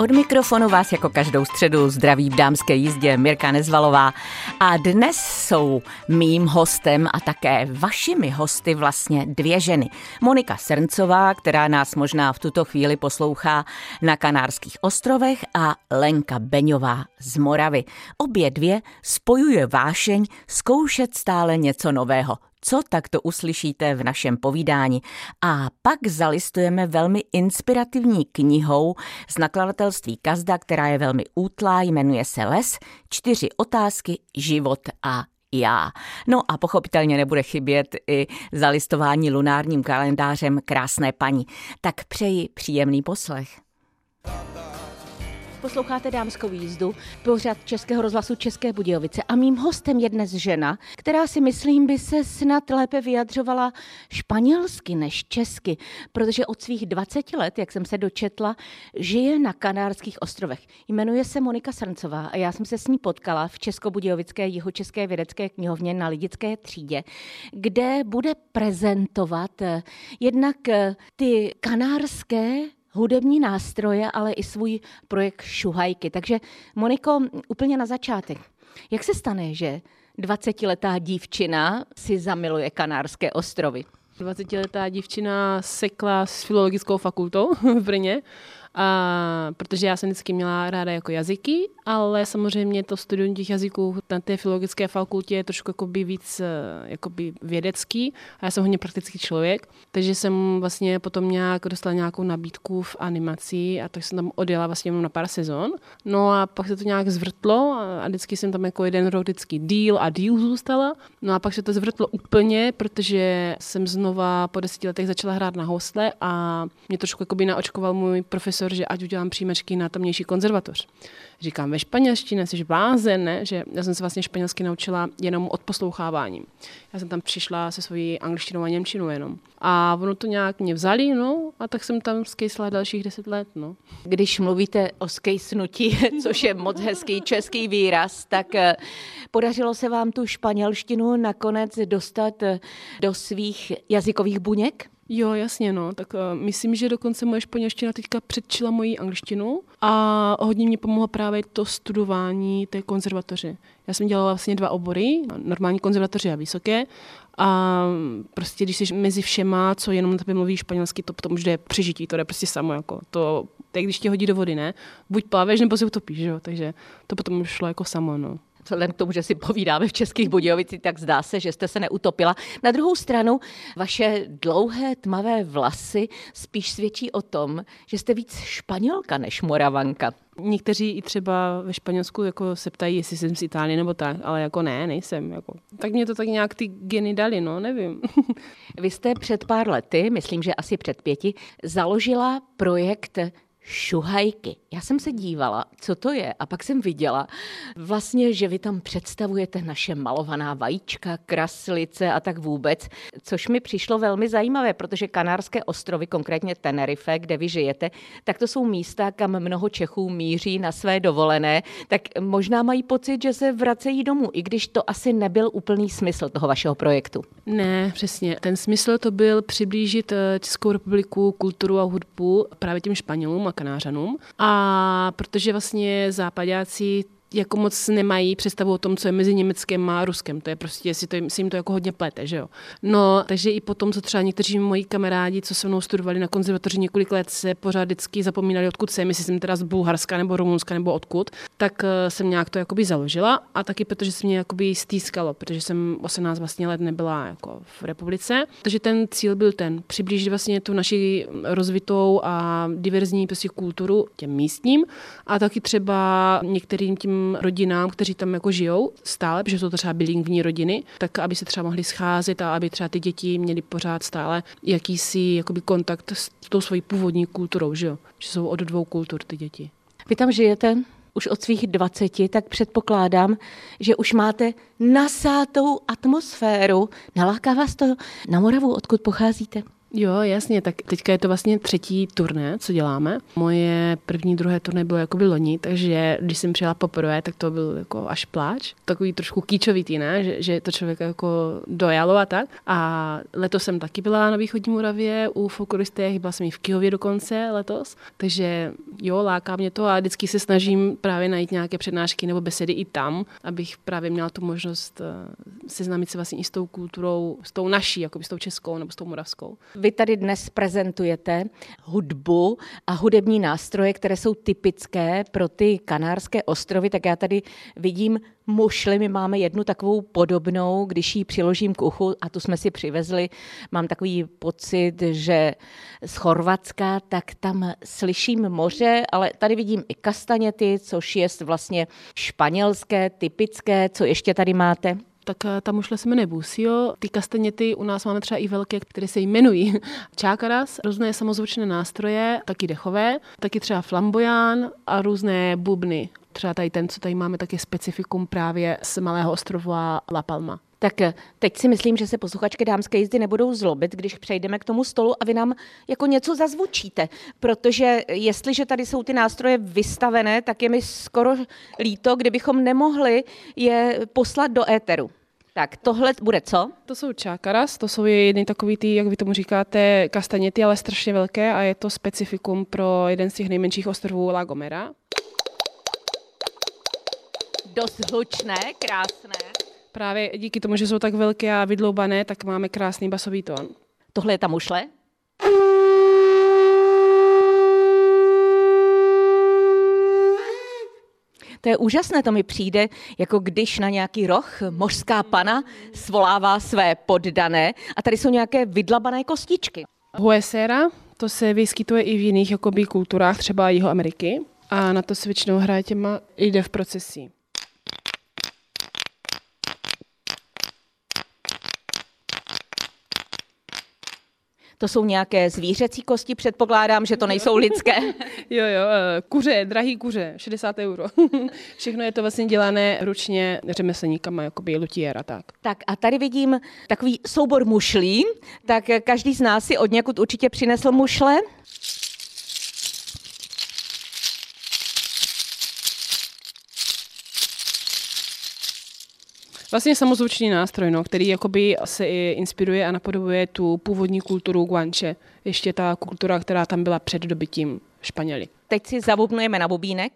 Od mikrofonu vás jako každou středu zdraví v dámské jízdě Mirka Nezvalová a dnes jsou mým hostem a také vašimi hosty vlastně dvě ženy. Monika Srncová, která nás možná v tuto chvíli poslouchá na Kanárských ostrovech a Lenka Beňová z Moravy. Obě dvě spojuje vášeň zkoušet stále něco nového, co tak to uslyšíte v našem povídání. A pak zalistujeme velmi inspirativní knihou z nakladatelství Kazda, která je velmi útlá, jmenuje se Les, čtyři otázky, život a já. No a pochopitelně nebude chybět i zalistování lunárním kalendářem krásné paní. Tak přeji příjemný poslech. Posloucháte dámskou jízdu, pořad Českého rozhlasu České Budějovice a mým hostem je dnes žena, která si myslím by se snad lépe vyjadřovala španělsky než česky, protože od svých 20 let, jak jsem se dočetla, žije na Kanárských ostrovech. Jmenuje se Monika Srncová a já jsem se s ní potkala v Českobudějovické jihočeské vědecké knihovně na Lidické třídě, kde bude prezentovat eh, jednak eh, ty kanárské hudební nástroje, ale i svůj projekt Šuhajky. Takže Moniko, úplně na začátek. Jak se stane, že 20-letá dívčina si zamiluje Kanárské ostrovy? 20-letá dívčina sekla s filologickou fakultou v Brně a, protože já jsem vždycky měla ráda jako jazyky, ale samozřejmě to studium těch jazyků na té filologické fakultě je trošku jakoby víc eh, jakoby vědecký a já jsem hodně praktický člověk, takže jsem vlastně potom nějak dostala nějakou nabídku v animaci a tak jsem tam odjela vlastně na pár sezon. No a pak se to nějak zvrtlo a vždycky jsem tam jako jeden rok vždycky díl a díl zůstala. No a pak se to zvrtlo úplně, protože jsem znova po deseti letech začala hrát na hosle a mě trošku jakoby naočkoval můj profesor profesor, že ať udělám příjmečky na tamnější konzervatoř. Říkám, ve španělštině jsi blázen, ne? že já jsem se vlastně španělsky naučila jenom od poslouchávání. Já jsem tam přišla se svojí angličtinou a němčinou jenom. A ono to nějak mě vzali, no, a tak jsem tam skejsla dalších deset let, no. Když mluvíte o skejsnutí, což je moc hezký český výraz, tak eh, podařilo se vám tu španělštinu nakonec dostat eh, do svých jazykových buněk? Jo, jasně, no. Tak uh, myslím, že dokonce moje španělština teďka předčila moji angličtinu a hodně mě pomohlo právě to studování té konzervatoře. Já jsem dělala vlastně dva obory, normální konzervatoře a vysoké. A prostě když jsi mezi všema, co jenom na tebe mluví španělsky, to potom už jde přežití, to jde prostě samo. Jako. To, tak když tě hodí do vody, ne? Buď plaveš, nebo se utopíš, jo? takže to potom už šlo jako samo. No vzhledem k tomu, že si povídáme v Českých Budějovicích, tak zdá se, že jste se neutopila. Na druhou stranu, vaše dlouhé tmavé vlasy spíš svědčí o tom, že jste víc španělka než moravanka. Někteří i třeba ve Španělsku jako se ptají, jestli jsem z Itálie nebo tak, ale jako ne, nejsem. Jako. Tak mě to tak nějak ty geny dali, no, nevím. Vy jste před pár lety, myslím, že asi před pěti, založila projekt šuhajky. Já jsem se dívala, co to je, a pak jsem viděla vlastně, že vy tam představujete naše malovaná vajíčka, kraslice a tak vůbec, což mi přišlo velmi zajímavé, protože Kanárské ostrovy, konkrétně Tenerife, kde vy žijete, tak to jsou místa, kam mnoho Čechů míří na své dovolené, tak možná mají pocit, že se vracejí domů, i když to asi nebyl úplný smysl toho vašeho projektu. Ne, přesně. Ten smysl to byl přiblížit eh, Českou republiku, kulturu a hudbu právě těm Španělům a Kanářanům. A protože vlastně západáci jako moc nemají představu o tom, co je mezi Německem a Ruskem. To je prostě, si, to, si jim to jako hodně plete, že jo. No, takže i potom, co třeba někteří moji kamarádi, co se mnou studovali na konzervatoři několik let, se pořád vždycky zapomínali, odkud jsem, jestli jsem teda z Bulharska nebo Rumunska nebo odkud, tak uh, jsem nějak to jakoby založila a taky protože se mě jakoby stýskalo, protože jsem 18 vlastně let nebyla jako v republice. Takže ten cíl byl ten, přiblížit vlastně tu naši rozvitou a diverzní prostě kulturu těm místním a taky třeba některým tím rodinám, kteří tam jako žijou stále, protože jsou to třeba bilingvní rodiny, tak aby se třeba mohli scházet a aby třeba ty děti měly pořád stále jakýsi jakoby kontakt s tou svojí původní kulturou, že jo? Že jsou od dvou kultur ty děti. Vy tam žijete už od svých 20, tak předpokládám, že už máte nasátou atmosféru. Naláká vás to na Moravu, odkud pocházíte? Jo, jasně, tak teďka je to vlastně třetí turné, co děláme. Moje první, druhé turné bylo jako loni, takže když jsem přijela poprvé, tak to byl jako až pláč. Takový trošku kýčovitý, ne? Že, že to člověk jako dojalo a tak. A letos jsem taky byla na východní Moravě u folkloristech, byla jsem i v Kihově dokonce letos, takže jo, láká mě to a vždycky se snažím právě najít nějaké přednášky nebo besedy i tam, abych právě měla tu možnost eh, seznámit se vlastně i s tou kulturou, s tou naší, jako s tou českou nebo s tou moravskou. Vy tady dnes prezentujete hudbu a hudební nástroje, které jsou typické pro ty kanárské ostrovy, tak já tady vidím mušli, my máme jednu takovou podobnou, když ji přiložím k uchu a tu jsme si přivezli, mám takový pocit, že z Chorvatska, tak tam slyším moře, ale tady vidím i kastaněty, což je vlastně španělské, typické, co ještě tady máte? Tak eh, tam ušle se jmenuje Busio. Ty kastaněty u nás máme třeba i velké, které se jmenují čákaras, různé samozvučné nástroje, taky dechové, taky třeba flamboyán a různé bubny. Třeba tady ten, co tady máme, tak je specifikum právě z malého ostrova La Palma. Tak eh, teď si myslím, že se posluchačky dámské jízdy nebudou zlobit, když přejdeme k tomu stolu a vy nám jako něco zazvučíte. Protože jestliže tady jsou ty nástroje vystavené, tak je mi skoro líto, kdybychom nemohli je poslat do éteru. Tak tohle bude co? To jsou čákaras, to jsou jedny takový ty, jak vy tomu říkáte, kastaněty, ale strašně velké a je to specifikum pro jeden z těch nejmenších ostrovů La Gomera. Dost hlučné, krásné. Právě díky tomu, že jsou tak velké a vydloubané, tak máme krásný basový tón. Tohle je ta mušle? To je úžasné, to mi přijde, jako když na nějaký roh mořská pana svolává své poddané a tady jsou nějaké vydlabané kostičky. Huesera, to se vyskytuje i v jiných jakoby, kulturách, třeba Jihoameriky. A na to se většinou hraje těma jde v procesí. To jsou nějaké zvířecí kosti, předpokládám, že to nejsou lidské. jo, jo, eh, kuře, drahý kuře, 60 euro. Všechno je to vlastně dělané ručně řemeslníkama, jako by lutier a tak. Tak a tady vidím takový soubor mušlí, tak každý z nás si od někud určitě přinesl mušle. Vlastně samozvučný nástroj, no, který jakoby se inspiruje a napodobuje tu původní kulturu guanče. Ještě ta kultura, která tam byla před dobytím Španěli. Teď si zavubnujeme na bubínek.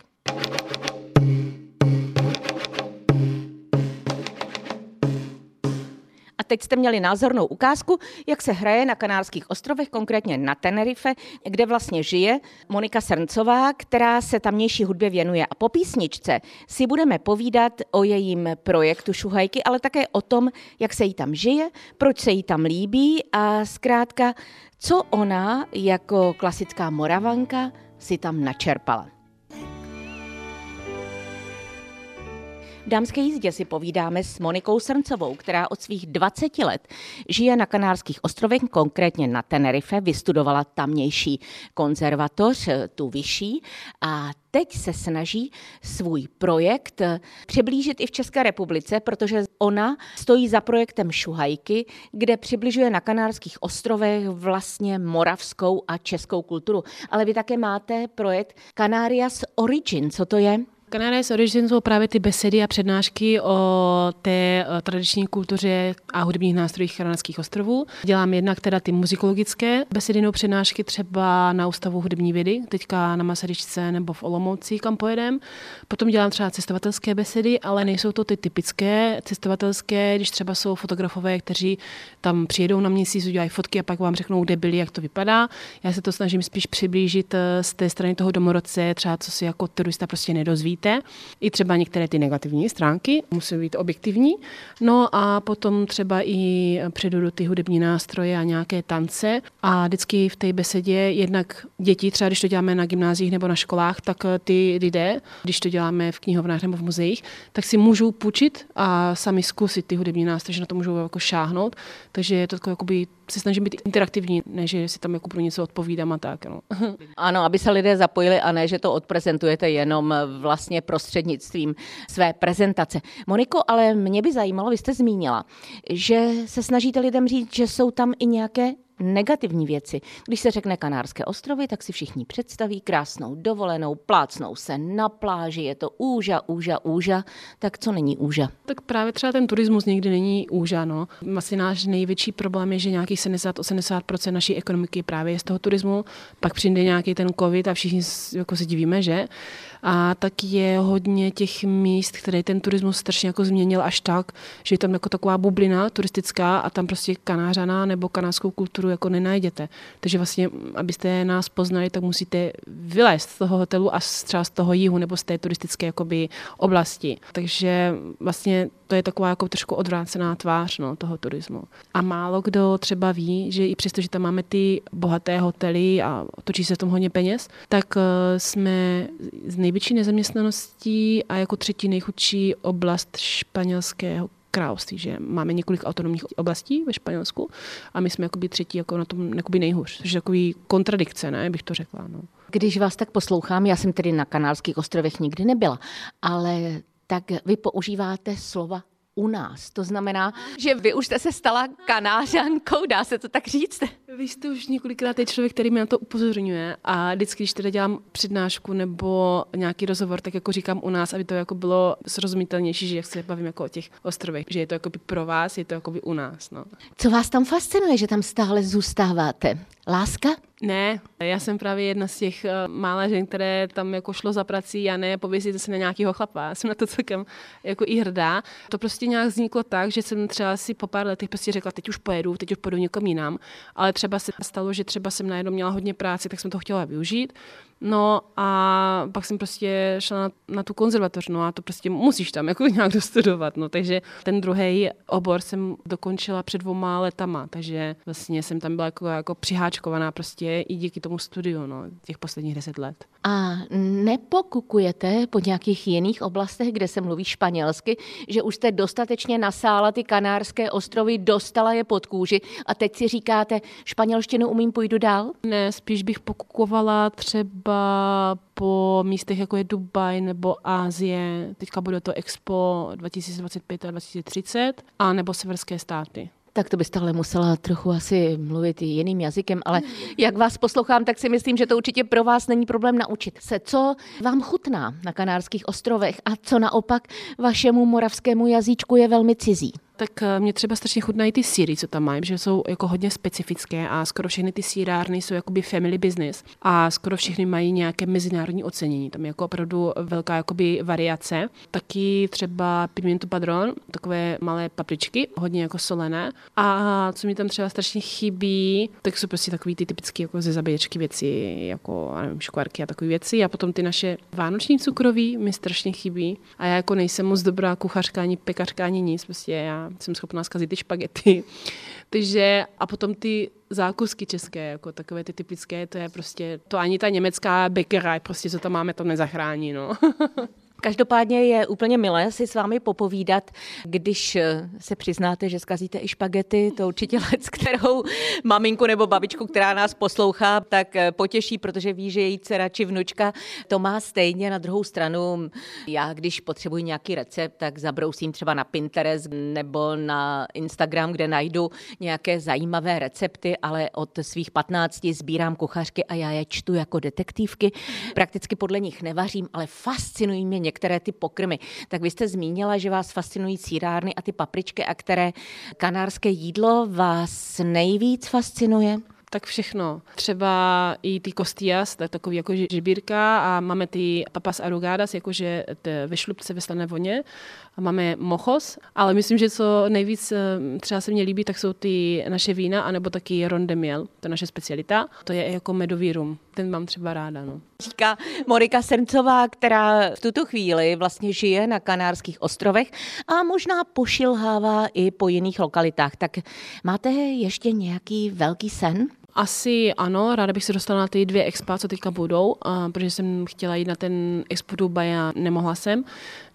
Teď jste měli názornou ukázku, jak se hraje na Kanárských ostrovech, konkrétně na Tenerife, kde vlastně žije Monika Srncová, která se tamnější hudbě věnuje. A po písničce si budeme povídat o jejím projektu Šuhajky, ale také o tom, jak se jí tam žije, proč se jí tam líbí a zkrátka, co ona jako klasická moravanka si tam načerpala. V dámské jízdě si povídáme s Monikou Srncovou, která od svých 20 let žije na Kanárských ostrovech, konkrétně na Tenerife, vystudovala tamnější konzervatoř, tu vyšší, a teď se snaží svůj projekt přiblížit i v České republice, protože ona stojí za projektem Šuhajky, kde přibližuje na Kanárských ostrovech vlastně moravskou a českou kulturu. Ale vy také máte projekt Canarias Origin. Co to je? Canaries Origin jsou právě ty besedy a přednášky o té eh, tradiční kultuře a hudebních nástrojích Kanárských ostrovů. Dělám jednak teda ty muzikologické besedy nebo přednášky třeba na Ústavu hudební vědy, teďka na Masaryčce nebo v Olomouci, kam pojedem. Potom dělám třeba cestovatelské besedy, ale nejsou to ty typické cestovatelské, když třeba jsou fotografové, kteří tam přijedou na měsíc, udělají fotky a pak vám řeknou, kde byli, jak to vypadá. Já se to snažím spíš přiblížit eh, z té strany toho domorodce, třeba co si jako turista prostě nedozvíte důležité. I třeba některé ty negativní stránky musí být objektivní. No a potom třeba i předudu ty hudební nástroje a nějaké tance. A vždycky v té besedě jednak děti, třeba když to děláme na gymnáziích nebo na školách, tak ty lidé, když to děláme v knihovnách nebo v muzeích, tak si můžou půjčit a sami zkusit ty hudební nástroje, že na to můžou jako šáhnout. Takže je to jakoby se snažím být interaktivní, ne, že si tam jako pro něco odpovídám a tak. No. Ano, aby se lidé zapojili a ne, že to odprezentujete jenom vlastně prostřednictvím své prezentace. Moniko, ale mě by zajímalo, vy jste zmínila, že se snažíte lidem říct, že jsou tam i nějaké negativní věci. Když se řekne Kanárské ostrovy, tak si všichni představí krásnou dovolenou, plácnou se na pláži, je to úža, úža, úža. Tak co není úža? Tak právě třeba ten turismus nikdy není úža. No. Asi náš největší problém je, že nějakých 70-80% naší ekonomiky právě je z toho turismu. Pak přijde nějaký ten covid a všichni jako se divíme, že? A tak je hodně těch míst, které ten turismus strašně jako změnil až tak, že je tam jako taková bublina turistická a tam prostě kanářana nebo kanářskou kulturu jako nenajdete. Takže vlastně, abyste nás poznali, tak musíte vylézt z toho hotelu a třeba z toho jihu nebo z té turistické jakoby, oblasti. Takže vlastně to je taková jako trošku odvrácená tvář no, toho turismu. A málo kdo třeba ví, že i přesto, že tam máme ty bohaté hotely a točí se v tom hodně peněz, tak uh, jsme z největší nezaměstnaností a jako třetí nejchudší oblast španělského království, že máme několik autonomních oblastí ve Španělsku a my jsme jakoby třetí jako na tom jakoby nejhůř, což je takový kontradikce, ne, bych to řekla. No. Když vás tak poslouchám, já jsem tedy na Kanárských ostrovech nikdy nebyla, ale tak vy používáte slova u nás. To znamená, že vy už jste se stala kanářankou, dá se to tak říct? Vy jste už několikrát je člověk, který mi na to upozorňuje a vždycky, když teda dělám přednášku nebo nějaký rozhovor, tak jako říkám u nás, aby to jako bylo srozumitelnější, že jak se bavím jako o těch ostrovech, že je to jako pro vás, je to jako u nás. No. Co vás tam fascinuje, že tam stále zůstáváte? Láska? Ne, já jsem právě jedna z těch uh, mála žen, které tam jako šlo za prací a ne pověsit se na nějakého chlapa. Já jsem na to celkem jako i hrdá. To prostě nějak vzniklo tak, že jsem třeba si po pár letech prostě řekla, teď už pojedu, teď už pojedu někam jinam, ale třeba se stalo, že třeba jsem najednou měla hodně práce, tak jsem to chtěla využít. No a pak jsem prostě šla na, na tu konzervatoř, no a to prostě musíš tam jako nějak dostudovat, no takže ten druhý obor jsem dokončila před dvouma letama, takže vlastně jsem tam byla jako, jako přiháčkovaná prostě i díky tomu studiu, no, těch posledních deset let. A nepokukujete po nějakých jiných oblastech, kde se mluví španělsky, že už jste dostatečně nasála ty kanárské ostrovy, dostala je pod kůži a teď si říkáte, španělštinu umím, půjdu dál? Ne, spíš bych pokukovala třeba po místech, jako je Dubaj nebo Ázie, teďka bude to Expo 2025 a 2030, a nebo severské státy tak to byste ale musela trochu asi mluvit jiným jazykem, ale jak vás poslouchám, tak si myslím, že to určitě pro vás není problém naučit se, co vám chutná na Kanárských ostrovech a co naopak vašemu moravskému jazyčku je velmi cizí. Tak eh, mě třeba strašně chutnají ty síry, co tam mají, že jsou jako hodně specifické a skoro všechny ty sírárny jsou jakoby family business a skoro všechny mají nějaké mezinárodní ocenění. Tam je jako opravdu velká jakoby variace. Taky třeba pimiento padron, takové malé papričky, hodně jako solené. A co mi tam třeba strašně chybí, tak jsou prostě takový ty typické jako ze zabíječky věci, jako nevím, škvarky a takové věci. A potom ty naše vánoční cukroví mi strašně chybí. A já jako nejsem moc dobrá kuchařka, ani pekařka, ani nic. Prostě já jsem schopná zkazit ty špagety. Takže a potom ty zákusky české, jako takové ty typické, to je prostě, to ani ta německá bakery, prostě co tam máme, to nezachrání, no. Každopádně je úplně milé si s vámi popovídat, když eh, se přiznáte, že zkazíte i špagety, to určitě let, kterou maminku nebo babičku, která nás poslouchá, tak eh, potěší, protože ví, že její dcera či vnučka to má stejně. Na druhou stranu, já když potřebuji nějaký recept, tak zabrousím třeba na Pinterest nebo na Instagram, kde najdu nějaké zajímavé recepty, ale od svých 15 sbírám kuchařky a já je čtu jako detektivky. Prakticky podle nich nevařím, ale fascinují mě některé ty pokrmy. Tak vy jste zmínila, že vás fascinují sírárny a ty papričky, a které kanárské jídlo vás nejvíc fascinuje? tak všechno. Třeba i ty costillas, to je takový jako žibírka a máme ty papas arugadas, jakože ve šlubce ve slané voně a máme mochos, ale myslím, že co nejvíc eh, třeba se mně líbí, tak jsou ty naše vína, anebo taky ronde miel, to je naše specialita. To je jako medový rum, ten mám třeba ráda. No. Říká Morika Srncová, která v tuto chvíli vlastně žije na Kanárských ostrovech a možná pošilhává i po jiných lokalitách. Tak máte ještě nějaký velký sen? Asi ano, ráda bych se dostala na ty dvě expa, co teďka budou, a, protože jsem chtěla jít na ten expo Dubai a nemohla jsem.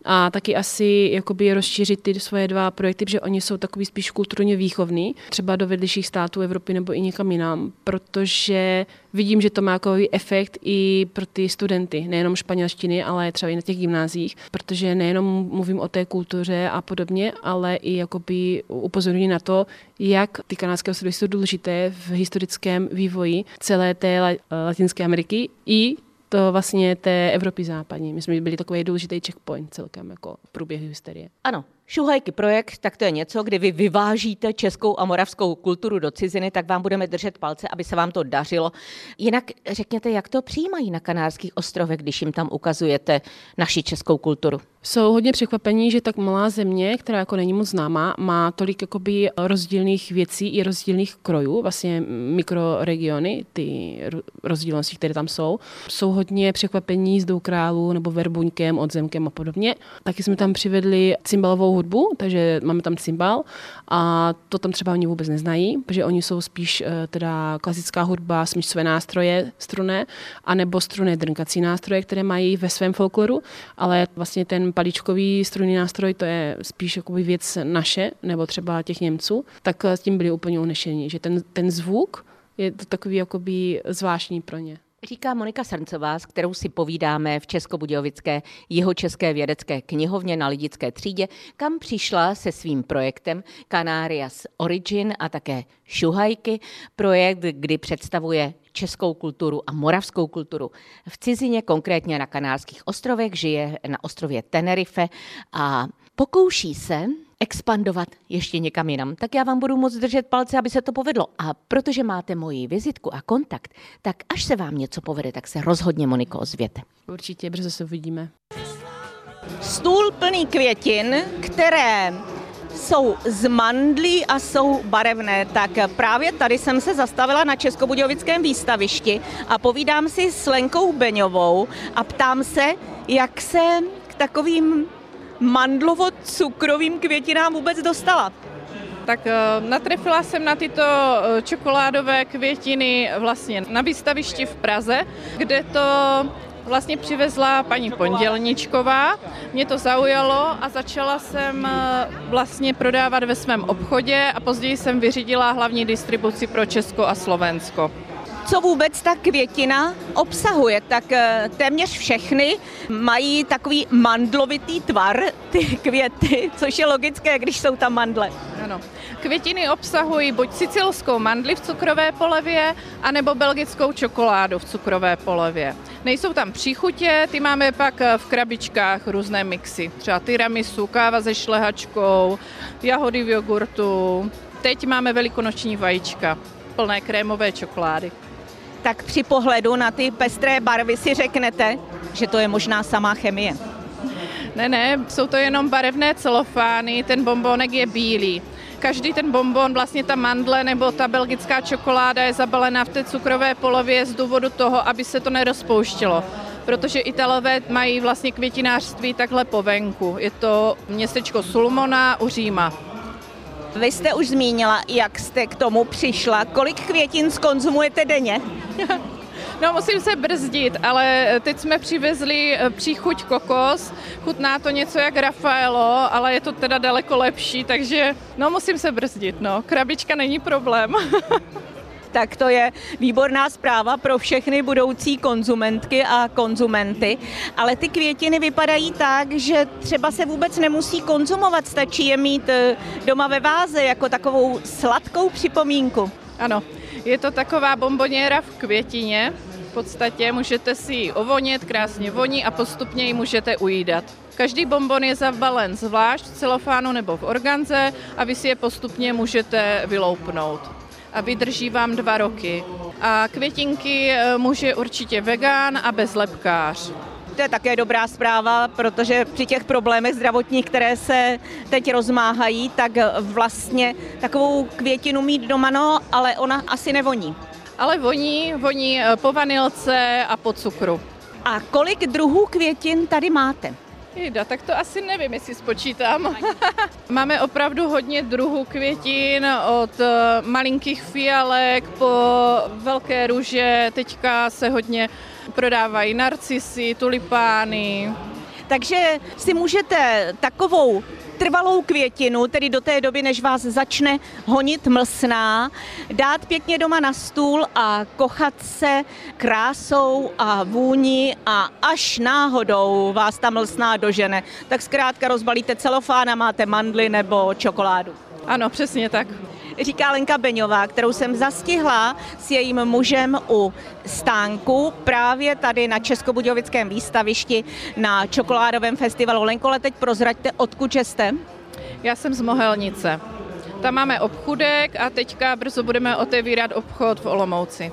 A taky asi jakoby rozšířit ty svoje dva projekty, protože oni jsou takový spíš kulturně výchovný, třeba do vedlejších států Evropy nebo i někam jinam, protože vidím, že to má takový efekt i pro ty studenty, nejenom španělštiny, ale třeba i na těch gymnázích, protože nejenom mluvím o té kultuře a podobně, ale i jakoby upozorňuji na to, jak ty kanadské ostrovy jsou důležité v historickém vývoji celé té Latinské Ameriky i to vlastně té Evropy západní. My jsme byli takový důležitý checkpoint celkem jako v průběhu historie. Ano, Šuhajky projekt, tak to je něco, kdy vy vyvážíte českou a moravskou kulturu do ciziny, tak vám budeme držet palce, aby se vám to dařilo. Jinak řekněte, jak to přijímají na Kanárských ostrovech, když jim tam ukazujete naši českou kulturu? Jsou hodně překvapení, že tak malá země, která jako není moc známá, má tolik jakoby rozdílných věcí i rozdílných krojů, vlastně mikroregiony, ty rozdílnosti, které tam jsou. Jsou hodně překvapení s Doukrálů nebo Verbuňkem, Odzemkem a podobně. Taky jsme tam přivedli cymbalovou hudbu, takže máme tam cymbal a to tam třeba oni vůbec neznají, protože oni jsou spíš eh, teda klasická hudba, smyčcové nástroje struné, anebo struné drnkací nástroje, které mají ve svém folkloru, ale vlastně ten paličkový strunný nástroj, to je spíš jakoby věc naše, nebo třeba těch Němců, tak s tím byli úplně unešení, že ten, ten zvuk je to takový jakoby zvláštní pro ně. Říká Monika Srncová, s kterou si povídáme v Českobudějovické jihočeské vědecké knihovně na Lidické třídě, kam přišla se svým projektem Canarias Origin a také Šuhajky, projekt, kdy představuje českou kulturu a moravskou kulturu. V cizině, konkrétně na Kanárských ostrovech, žije na ostrově Tenerife a pokouší se expandovat ještě někam jinam, tak já vám budu moc držet palce, aby se to povedlo. A protože máte moji vizitku a kontakt, tak až se vám něco povede, tak se rozhodně, Moniko, ozvěte. Určitě, brzo se uvidíme. Stůl plný květin, které jsou z mandlí a jsou barevné. Tak právě tady jsem se zastavila na Českobudějovickém výstavišti a povídám si s Lenkou Beňovou a ptám se, jak se k takovým mandlovo-cukrovým květinám vůbec dostala? Tak eh, natrefila jsem na tyto eh, čokoládové květiny vlastně na výstavišti v Praze, kde to vlastně přivezla paní Pondělničková. Mě to zaujalo a začala jsem eh, vlastně prodávat ve svém obchodě a později jsem vyřídila hlavní distribuci pro Česko a Slovensko co vůbec ta květina obsahuje, tak eh, téměř všechny mají takový mandlovitý tvar, ty květy, což je logické, když jsou tam mandle. Ano. Květiny obsahují buď sicilskou mandli v cukrové polevě, anebo belgickou čokoládu v cukrové polevě. Nejsou tam příchutě, ty máme pak eh, v krabičkách různé mixy. Třeba tiramisu, káva se šlehačkou, jahody v jogurtu. Teď máme velikonoční vajíčka plné krémové čokolády tak při pohledu na ty pestré barvy si řeknete, že to je možná samá chemie. Ne, ne, jsou to jenom barevné celofány, ten bombonek je bílý. Každý ten bonbon, vlastně ta mandle nebo ta belgická čokoláda je zabalená v té cukrové polově z důvodu toho, aby se to nerozpouštělo protože Italové mají vlastně květinářství takhle po venku. Je to městečko Sulmona u Říma. Vy jste už zmínila, jak jste k tomu přišla. Kolik květin skonzumujete denně? No musím se brzdit, ale teď jsme přivezli eh, příchuť kokos, chutná to něco jak Rafaelo, ale je to teda daleko lepší, takže no musím se brzdit, no. Krabička není problém. tak to je výborná zpráva pro všechny budoucí konzumentky a konzumenty. Ale ty květiny vypadají tak, že třeba se vůbec nemusí konzumovat, stačí je mít eh, doma ve váze jako takovou sladkou připomínku. Ano, je to taková bomboněra v květině, v podstatě můžete si ji ovonět, krásně voní a postupně ji můžete ujídat. Každý bonbon je zabalen zvlášť v celofánu nebo v organze a vy si je postupně můžete vyloupnout a vydrží vám dva roky. A květinky eh, může určitě vegán a bezlepkář. To je také dobrá zpráva, protože při těch problémech zdravotních, které se teď rozmáhají, tak vlastně takovou květinu mít doma, no, ale ona asi nevoní. Ale voní, voní eh, po vanilce a po cukru. A kolik druhů květin tady máte? Jda, tak to asi nevím, jestli spočítám. Máme opravdu hodně druhů květin, od eh, malinkých fialek po velké růže, teďka se hodně prodávají narcisy, tulipány. Takže si můžete takovou trvalou květinu, tedy do té doby, než vás začne honit mlsná, dát pěkně doma na stůl a kochat se krásou a vůni a až náhodou vás ta mlsná dožene, tak zkrátka rozbalíte celofán a máte mandly nebo čokoládu. Ano, přesně tak říká Lenka Beňová, kterou jsem zastihla s jejím mužem u stánku právě tady na Českobudějovickém výstavišti na čokoládovém festivalu. Lenko, ale teď prozraďte, odkud jste? Já jsem z Mohelnice. Tam máme obchudek a teďka brzo budeme otevírat obchod v Olomouci.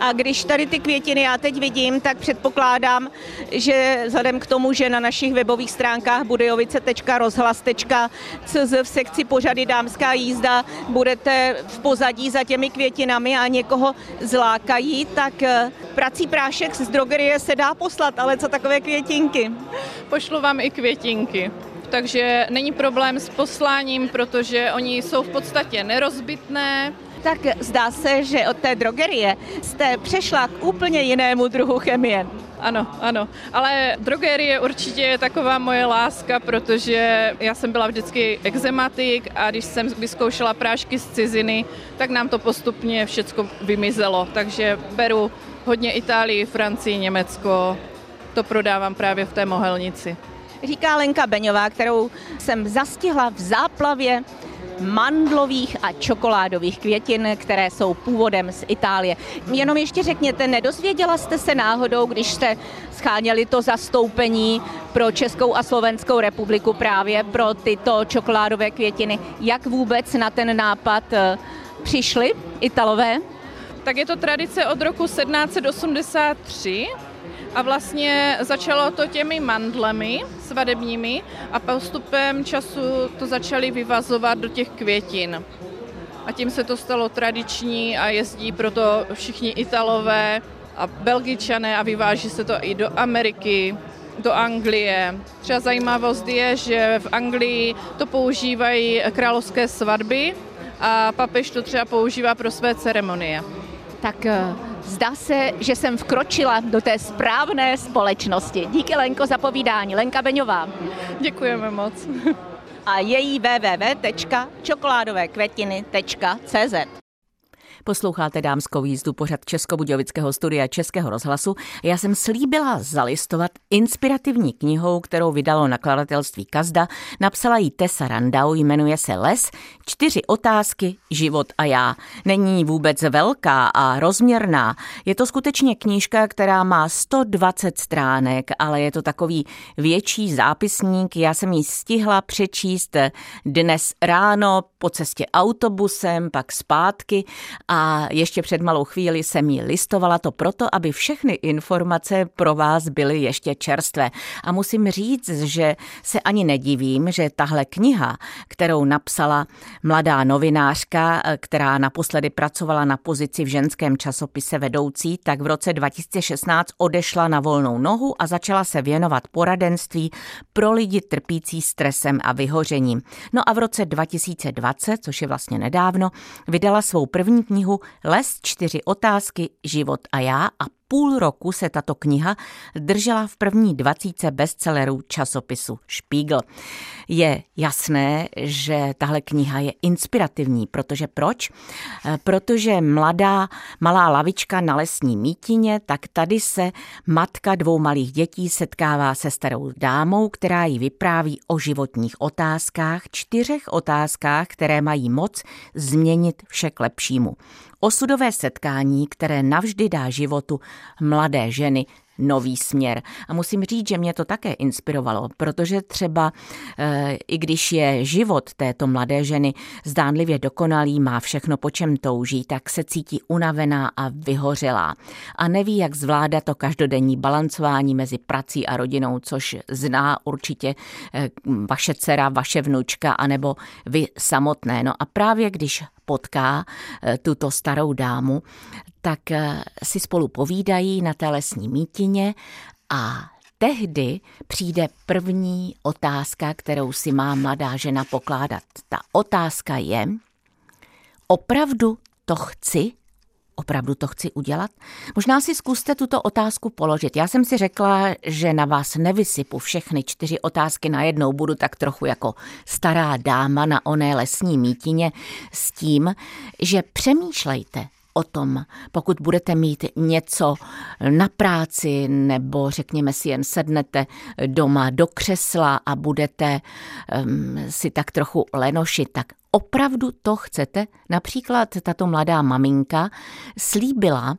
A když tady ty květiny já teď vidím, tak předpokládám, že vzhledem k tomu, že na našich webových stránkách budejovice.rozhlas.cz v sekci pořady dámská jízda budete v pozadí za těmi květinami a někoho zlákají, tak eh, prací prášek z drogerie se dá poslat, ale co takové květinky? Pošlu vám i květinky takže není problém s posláním, protože oni jsou v podstatě nerozbitné, tak zdá se, že od té drogerie jste přešla k úplně jinému druhu chemie. Ano, ano. Ale drogerie určitě je taková moje láska, protože já jsem byla vždycky exematik a když jsem vyzkoušela prášky z ciziny, tak nám to postupně všechno vymizelo. Takže beru hodně Itálii, Francii, Německo. To prodávám právě v té mohelnici. Říká Lenka Beňová, kterou jsem zastihla v záplavě mandlových a čokoládových květin, které jsou původem z Itálie. Jenom ještě řekněte, nedozvěděla jste se náhodou, když jste scháněli to zastoupení pro Českou a Slovenskou republiku právě pro tyto čokoládové květiny, jak vůbec na ten nápad eh, přišli Italové? Tak je to tradice od roku 1783, a vlastně začalo to těmi mandlemi svadebními a postupem času to začali vyvazovat do těch květin. A tím se to stalo tradiční a jezdí proto všichni Italové a Belgičané a vyváží se to i do Ameriky, do Anglie. Třeba zajímavost je, že v Anglii to používají královské svatby a papež to třeba používá pro své ceremonie. Tak eh, Zdá se, že jsem vkročila do té správné společnosti. Díky Lenko za povídání. Lenka Beňová. Děkujeme moc. A její www.čokoládovekvětiny.cz Posloucháte dámskou jízdu pořad Českobudějovického studia Českého rozhlasu. Já jsem slíbila zalistovat inspirativní knihou, kterou vydalo nakladatelství Kazda. Napsala ji Tessa Randau, jmenuje se Les, čtyři otázky, život a já. Není vůbec velká a rozměrná. Je to skutečně knížka, která má 120 stránek, ale je to takový větší zápisník. Já jsem ji stihla přečíst dnes ráno po cestě autobusem, pak zpátky ještě před malou chvíli jsem ji listovala to proto, aby všechny informace pro vás byly ještě čerstvé. A musím říct, že se ani nedivím, že tahle kniha, kterou napsala mladá novinářka, která naposledy pracovala na pozici v ženském časopise vedoucí, tak v roce 2016 odešla na volnou nohu a začala se věnovat poradenství pro lidi trpící stresem a vyhořením. No a v roce 2020, což je vlastně nedávno, vydala svou první knihu knihu Les čtyři otázky, život a já a půl roku se tato kniha držela v první dvacíce bestsellerů časopisu Spiegel. Je jasné, že tahle kniha je inspirativní, protože proč? Protože mladá, malá lavička na lesní mítině, tak tady se matka dvou malých dětí setkává se starou dámou, která jí vypráví o životních otázkách, čtyřech otázkách, které mají moc změnit vše k lepšímu. Osudové setkání, které navždy dá životu mladé ženy nový směr. A musím říct, že mě to také inspirovalo, protože třeba e, i když je život této mladé ženy zdánlivě dokonalý, má všechno, po čem touží, tak se cítí unavená a vyhořelá. A neví, jak zvládat to každodenní balancování mezi prací a rodinou, což zná určitě e, vaše dcera, vaše vnučka, anebo vy samotné. No a právě když potká e, tuto starou dámu, tak eh, si spolu povídají na té lesní mítině a tehdy přijde první otázka, kterou si má mladá žena pokládat. Ta otázka je, opravdu to chci? Opravdu to chci udělat? Možná si zkuste tuto otázku položit. Já jsem si řekla, že na vás nevysypu všechny čtyři otázky najednou. Budu tak trochu jako stará dáma na oné lesní mítině s tím, že přemýšlejte o tom, pokud budete mít něco na práci nebo řekněme si jen sednete doma do křesla a budete um, si tak trochu lenošit, tak opravdu to chcete? Například tato mladá maminka slíbila uh,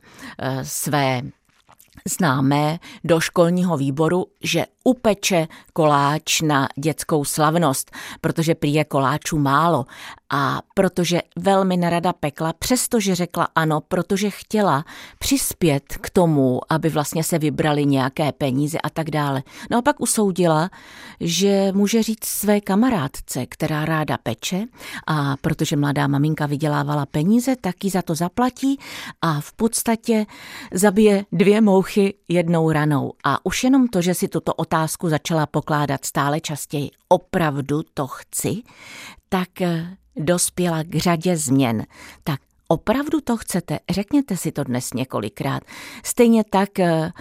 své známé do školního výboru, že upeče koláč na dětskou slavnost, protože prý je koláčů málo a protože velmi nerada pekla, přestože řekla ano, protože chtěla přispět k tomu, aby vlastně se vybrali nějaké peníze a tak dále. No a pak usoudila, že může říct své kamarádce, která ráda peče a protože mladá maminka vydělávala peníze, tak ji za to zaplatí a v podstatě zabije dvě mouchy jednou ranou. A už jenom to, že si tuto otázku začala pokládat stále častěji, opravdu to chci, tak eh, dospěla k řadě změn. Tak opravdu to chcete? Řekněte si to dnes několikrát. Stejně tak eh,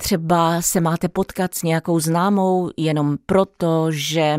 Třeba se máte potkat s nějakou známou jenom proto, že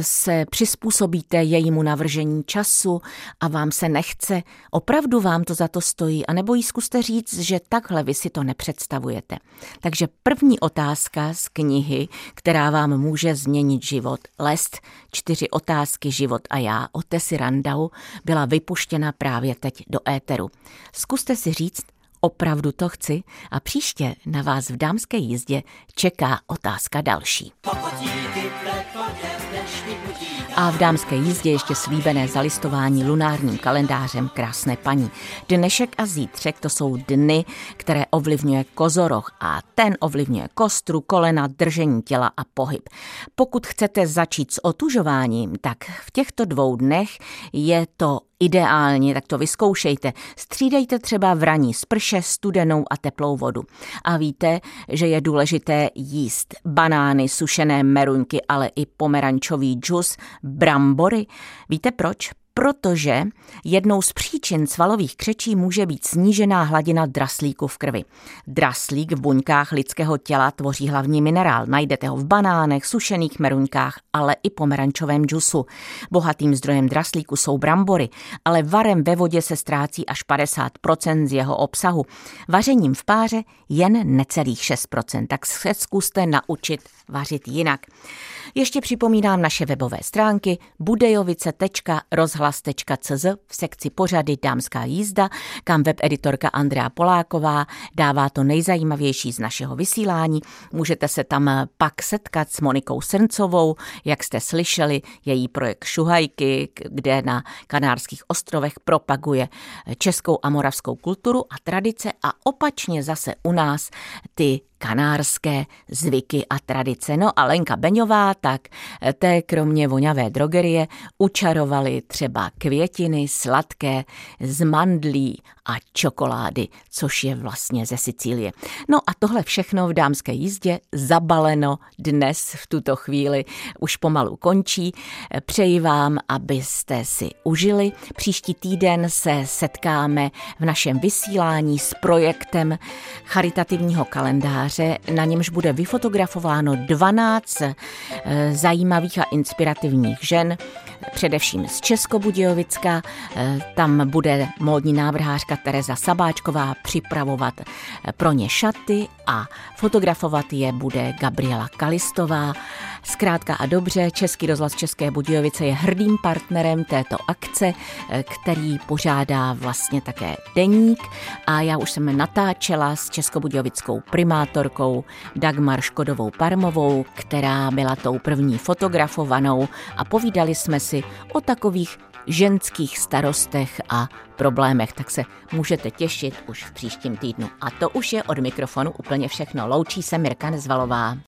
se přizpůsobíte jejímu navržení času a vám se nechce, opravdu vám to za to stojí, anebo jí zkuste říct, že takhle vy si to nepředstavujete. Takže první otázka z knihy, která vám může změnit život, Lest, čtyři otázky, život a já, o Tesi Randau, byla vypuštěna právě teď do éteru. Zkuste si říct, Opravdu to chci a příště na vás v dámské jízdě čeká otázka další. A v dámské jízdě ještě slíbené zalistování lunárním kalendářem krásné paní. Dnešek a zítřek to jsou dny, které ovlivňuje kozoroch a ten ovlivňuje kostru, kolena, držení těla a pohyb. Pokud chcete začít s otužováním, tak v těchto dvou dnech je to ideálně, tak to vyzkoušejte. Střídejte třeba v raní sprše studenou a teplou vodu. A víte, že je důležité jíst banány, sušené meruňky, ale i pomerančový džus, brambory. Víte proč? Protože jednou z příčin svalových křečí může být snížená hladina draslíku v krvi. Draslík v buňkách lidského těla tvoří hlavní minerál. Najdete ho v banánech, sušených meruňkách, ale i pomerančovém džusu. Bohatým zdrojem draslíku jsou brambory, ale varem ve vodě se ztrácí až 50% z jeho obsahu. Vařením v páře jen necelých 6%, tak se zkuste naučit vařit jinak. Ještě připomínám naše webové stránky budejovice.rozhlas.cz v sekci pořady Dámská jízda, kam webeditorka Andrea Poláková dává to nejzajímavější z našeho vysílání. Můžete se tam pak setkat s Monikou Srncovou, jak jste slyšeli, její projekt Šuhajky, kde na Kanárských ostrovech propaguje českou a moravskou kulturu a tradice a opačně zase u nás ty kanárské zvyky a tradice. No a Lenka Beňová, tak té kromě voňavé drogerie učarovali třeba květiny sladké z mandlí a čokolády, což je vlastně ze Sicílie. No a tohle všechno v dámské jízdě zabaleno dnes v tuto chvíli už pomalu končí. Přeji vám, abyste si užili. Příští týden se setkáme v našem vysílání s projektem charitativního kalendáře, na němž bude vyfotografováno 12 eh, zajímavých a inspirativních žen, především z Českobudějovicka. Eh, tam bude módní návrhářka Tereza Sabáčková připravovat eh, pro ně šaty a fotografovat je bude Gabriela Kalistová. Zkrátka a dobře, Český rozhlas České Budějovice je hrdým partnerem této akce, který pořádá vlastně také deník a já už jsem natáčela s českobudějovickou primátorkou Dagmar Škodovou Parmovou, která byla tou první fotografovanou a povídali jsme si o takových ženských starostech a problémech, tak se můžete těšit už v příštím týdnu. A to už je od mikrofonu úplně všechno. Loučí se Mirka Nezvalová.